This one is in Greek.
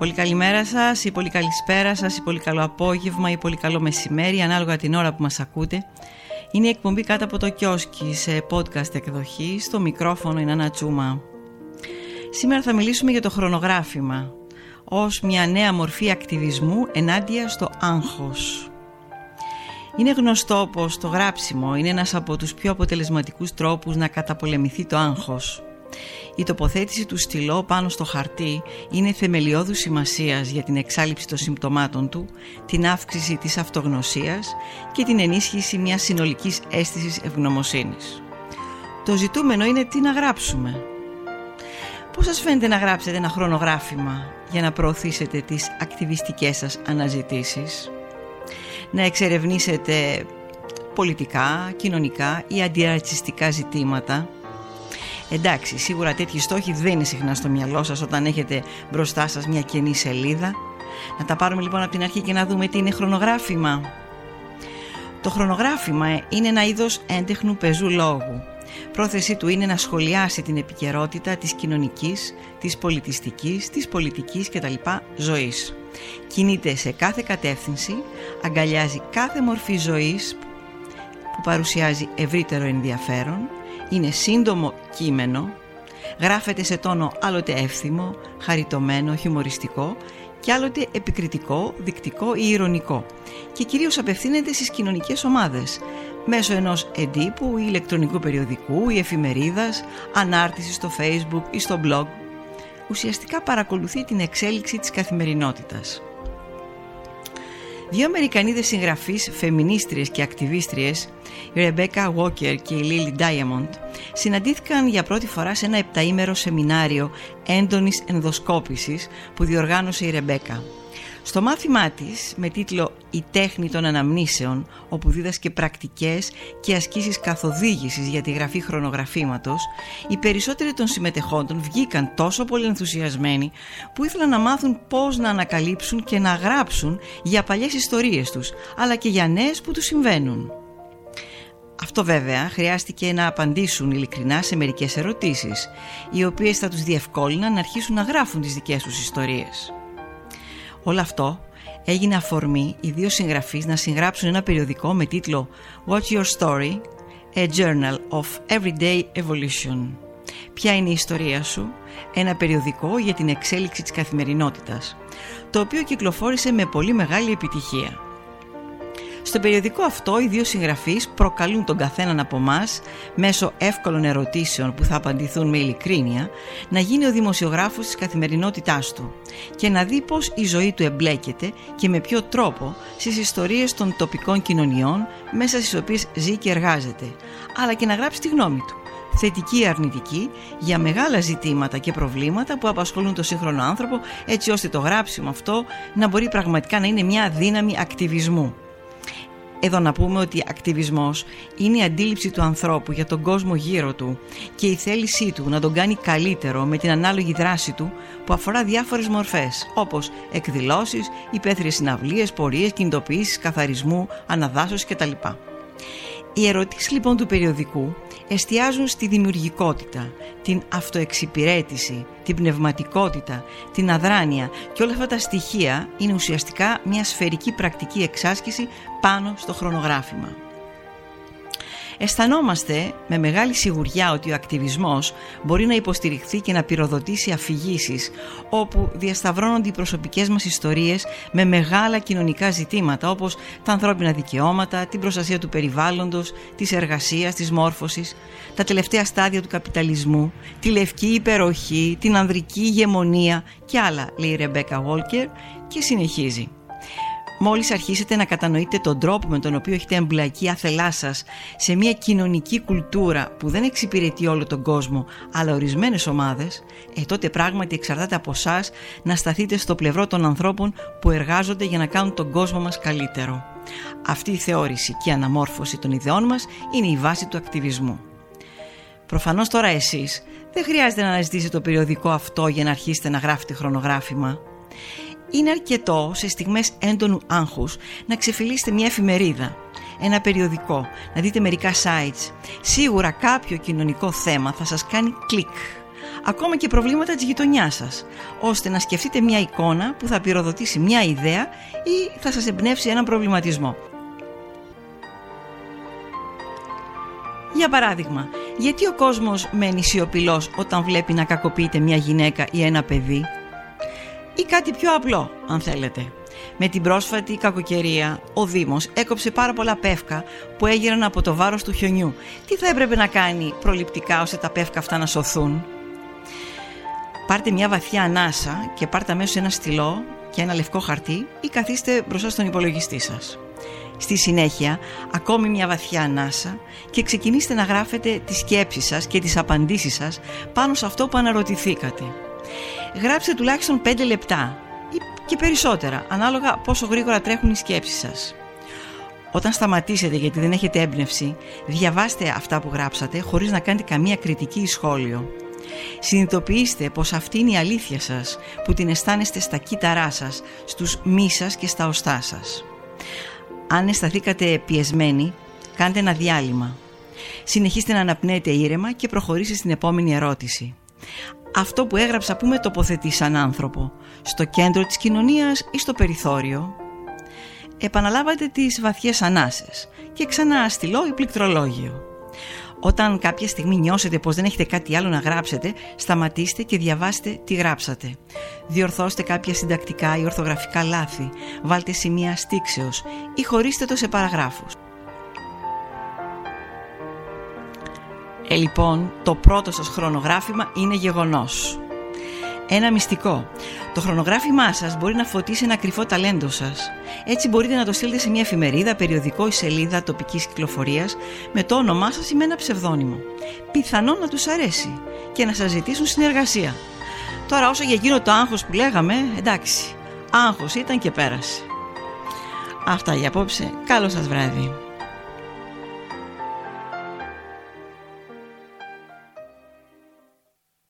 Πολύ καλημέρα σας ή πολύ καλησπέρα σας ή πολύ καλό απόγευμα ή πολύ καλό μεσημέρι ανάλογα την ώρα που μας ακούτε. Είναι η εκπομπή κάτω από το κιόσκι σε podcast εκδοχή. Στο μικρόφωνο είναι ένα τσούμα. Σήμερα θα μιλήσουμε για το χρονογράφημα ως μια νέα μορφή ακτιβισμού ενάντια στο άγχος. Είναι γνωστό πως το γράψιμο είναι ένας από τους πιο αποτελεσματικούς τρόπους να καταπολεμηθεί το άγχος. Η τοποθέτηση του στυλό πάνω στο χαρτί είναι θεμελιώδου σημασίας για την εξάλληψη των συμπτωμάτων του, την αύξηση της αυτογνωσίας και την ενίσχυση μιας συνολικής αίσθησης ευγνωμοσύνης. Το ζητούμενο είναι τι να γράψουμε. Πώς σας φαίνεται να γράψετε ένα χρονογράφημα για να προωθήσετε τις ακτιβιστικές σας αναζητήσεις, να εξερευνήσετε πολιτικά, κοινωνικά ή αντιρατσιστικά ζητήματα, Εντάξει, σίγουρα τέτοιοι στόχοι δεν είναι συχνά στο μυαλό σας όταν έχετε μπροστά σας μια κενή σελίδα. Να τα πάρουμε λοιπόν από την αρχή και να δούμε τι είναι χρονογράφημα. Το χρονογράφημα είναι ένα είδος έντεχνου πεζού λόγου. Πρόθεσή του είναι να σχολιάσει την επικαιρότητα της κοινωνικής, της πολιτιστικής, της πολιτικής κτλ. ζωής. Κινείται σε κάθε κατεύθυνση, αγκαλιάζει κάθε μορφή ζωής που παρουσιάζει ευρύτερο ενδιαφέρον είναι σύντομο κείμενο, γράφεται σε τόνο άλλοτε εύθυμο, χαριτωμένο, χιουμοριστικό και άλλοτε επικριτικό, δικτικό ή ηρωνικό και κυρίως απευθύνεται στις κοινωνικές ομάδες μέσω ενός εντύπου ή ηλεκτρονικού περιοδικού ή εφημερίδας, ανάρτησης στο facebook ή στο blog. Ουσιαστικά παρακολουθεί την εξέλιξη της καθημερινότητας. Δύο Αμερικανίδες συγγραφείς, φεμινίστριες και ακτιβίστριες, η Ρεμπέκα Walker και η Λίλι Diamond, συναντήθηκαν για πρώτη φορά σε ένα επταήμερο σεμινάριο έντονης ενδοσκόπησης που διοργάνωσε η Ρεμπέκα. Στο μάθημά της με τίτλο «Η τέχνη των αναμνήσεων» όπου δίδασκε πρακτικές και ασκήσεις καθοδήγησης για τη γραφή χρονογραφήματος οι περισσότεροι των συμμετεχόντων βγήκαν τόσο πολύ ενθουσιασμένοι που ήθελαν να μάθουν πώς να ανακαλύψουν και να γράψουν για παλιές ιστορίες τους αλλά και για νέες που τους συμβαίνουν. Αυτό βέβαια χρειάστηκε να απαντήσουν ειλικρινά σε μερικές ερωτήσεις οι οποίες θα τους διευκόλυναν να αρχίσουν να γράφουν τις δικές τους ιστορίες. Όλο αυτό έγινε αφορμή οι δύο συγγραφείς να συγγράψουν ένα περιοδικό με τίτλο What's Your Story? A Journal of Everyday Evolution. Ποια είναι η ιστορία σου; Ένα περιοδικό για την εξέλιξη της καθημερινότητας, το οποίο κυκλοφόρησε με πολύ μεγάλη επιτυχία. Στο περιοδικό αυτό οι δύο συγγραφείς προκαλούν τον καθέναν από εμάς μέσω εύκολων ερωτήσεων που θα απαντηθούν με ειλικρίνεια να γίνει ο δημοσιογράφος της καθημερινότητάς του και να δει πώς η ζωή του εμπλέκεται και με ποιο τρόπο στις ιστορίες των τοπικών κοινωνιών μέσα στις οποίες ζει και εργάζεται αλλά και να γράψει τη γνώμη του θετική ή αρνητική για μεγάλα ζητήματα και προβλήματα που απασχολούν τον σύγχρονο άνθρωπο έτσι ώστε το γράψιμο αυτό να μπορεί πραγματικά να είναι μια δύναμη ακτιβισμού. Εδώ να πούμε ότι ακτιβισμός είναι η αντίληψη του ανθρώπου για τον κόσμο γύρω του και η θέλησή του να τον κάνει καλύτερο με την ανάλογη δράση του που αφορά διάφορες μορφές όπως εκδηλώσεις, υπαίθριες συναυλίες, πορείες, κινητοποιήσεις, καθαρισμού, αναδάσωσης κτλ. Οι ερωτήσεις λοιπόν του περιοδικού εστιάζουν στη δημιουργικότητα, την αυτοεξυπηρέτηση, την πνευματικότητα, την αδράνεια και όλα αυτά τα στοιχεία είναι ουσιαστικά μια σφαιρική πρακτική εξάσκηση πάνω στο χρονογράφημα. Αισθανόμαστε με μεγάλη σιγουριά ότι ο ακτιβισμός μπορεί να υποστηριχθεί και να πυροδοτήσει αφηγήσεις όπου διασταυρώνονται οι προσωπικές μας ιστορίες με μεγάλα κοινωνικά ζητήματα όπως τα ανθρώπινα δικαιώματα, την προστασία του περιβάλλοντος, της εργασίας, της μόρφωσης, τα τελευταία στάδια του καπιταλισμού, τη λευκή υπεροχή, την ανδρική ηγεμονία και άλλα, λέει η Ρεμπέκα Βόλκερ και συνεχίζει. Μόλις αρχίσετε να κατανοείτε τον τρόπο με τον οποίο έχετε εμπλακεί άθελά σας σε μια κοινωνική κουλτούρα που δεν εξυπηρετεί όλο τον κόσμο αλλά ορισμένες ομάδες, ε, τότε πράγματι εξαρτάται από εσάς να σταθείτε στο πλευρό των ανθρώπων που εργάζονται για να κάνουν τον κόσμο μας καλύτερο. Αυτή η θεώρηση και η αναμόρφωση των ιδεών μας είναι η βάση του ακτιβισμού. Προφανώς τώρα εσείς δεν χρειάζεται να αναζητήσετε το περιοδικό αυτό για να αρχίσετε να γράφετε χρονογράφημα. Είναι αρκετό σε στιγμές έντονου άγχους να ξεφυλίσετε μια εφημερίδα, ένα περιοδικό, να δείτε μερικά sites. Σίγουρα κάποιο κοινωνικό θέμα θα σας κάνει κλικ. ακόμα και προβλήματα της γειτονιάς σας, ώστε να σκεφτείτε μια εικόνα που θα πυροδοτήσει μια ιδέα ή θα σας εμπνεύσει έναν προβληματισμό. Για παράδειγμα, γιατί ο κόσμος μένει σιωπηλός όταν βλέπει να κακοποιείται μια γυναίκα ή ένα παιδί; Ή κάτι πιο απλό αν θέλετε. Με την πρόσφατη κακοκαιρία, ο Δήμος έκοψε πάρα πολλά πεύκα που έγιναν από το βάρος του χιονιού. Τι θα έπρεπε να κάνει προληπτικά ώστε τα πεύκα αυτά να σωθούν; Πάρτε μια βαθιά ανάσα και πάρτε αμέσως ένα στυλό και ένα λευκό χαρτί ή καθίστε μπροστά στον υπολογιστή σας. Στη συνέχεια, ακόμη μια βαθιά ανάσα και ξεκινήστε να γράφετε τις σκέψεις σας και τις απαντήσεις σας πάνω σε αυτό που αναρωτηθήκατε. Γράψτε τουλάχιστον 5 λεπτά ή και περισσότερα, ανάλογα πόσο γρήγορα τρέχουν οι σκέψεις σας. Όταν σταματήσετε γιατί δεν έχετε έμπνευση, διαβάστε αυτά που γράψατε χωρίς να κάνετε καμία κριτική ή σχόλιο. Συνειδητοποιήστε πως αυτή είναι η αλήθεια σας που την αισθάνεστε στα κύτταρά σας, στους μη σας και στα οστά σας. Αν αισθανθήκατε πιεσμένοι, κάντε ένα διάλειμμα. Συνεχίστε να αναπνέετε ήρεμα και προχωρήστε στην επόμενη ερώτηση. Αυτό που έγραψα που με τοποθετεί σαν άνθρωπο, στο κέντρο της κοινωνίας ή στο περιθώριο. Επαναλάβατε τις βαθιές ανάσες και ξανά στυλό ή πληκτρολόγιο. Όταν κάποια στιγμή νιώσετε πως δεν έχετε κάτι άλλο να γράψετε, σταματήστε και διαβάστε τι γράψατε. Διορθώστε κάποια συντακτικά ή ορθογραφικά λάθη, βάλτε σημεία στήξεως ή χωρίστε το σε παραγράφους. Ε, λοιπόν, το πρώτο σας χρονογράφημα είναι γεγονός. Ένα μυστικό. Το χρονογράφημά σας μπορεί να φωτίσει ένα κρυφό ταλέντο σας. Έτσι μπορείτε να το στείλετε σε μια εφημερίδα, περιοδικό ή σελίδα τοπικής κυκλοφορίας με το όνομά σας ή με ένα ψευδόνυμο. Πιθανόν να τους αρέσει και να σας ζητήσουν συνεργασία. Τώρα όσο για εκείνο το άγχος που λέγαμε, εντάξει, άγχος ήταν και πέρασε. Αυτά για απόψε. Καλό σας βράδυ.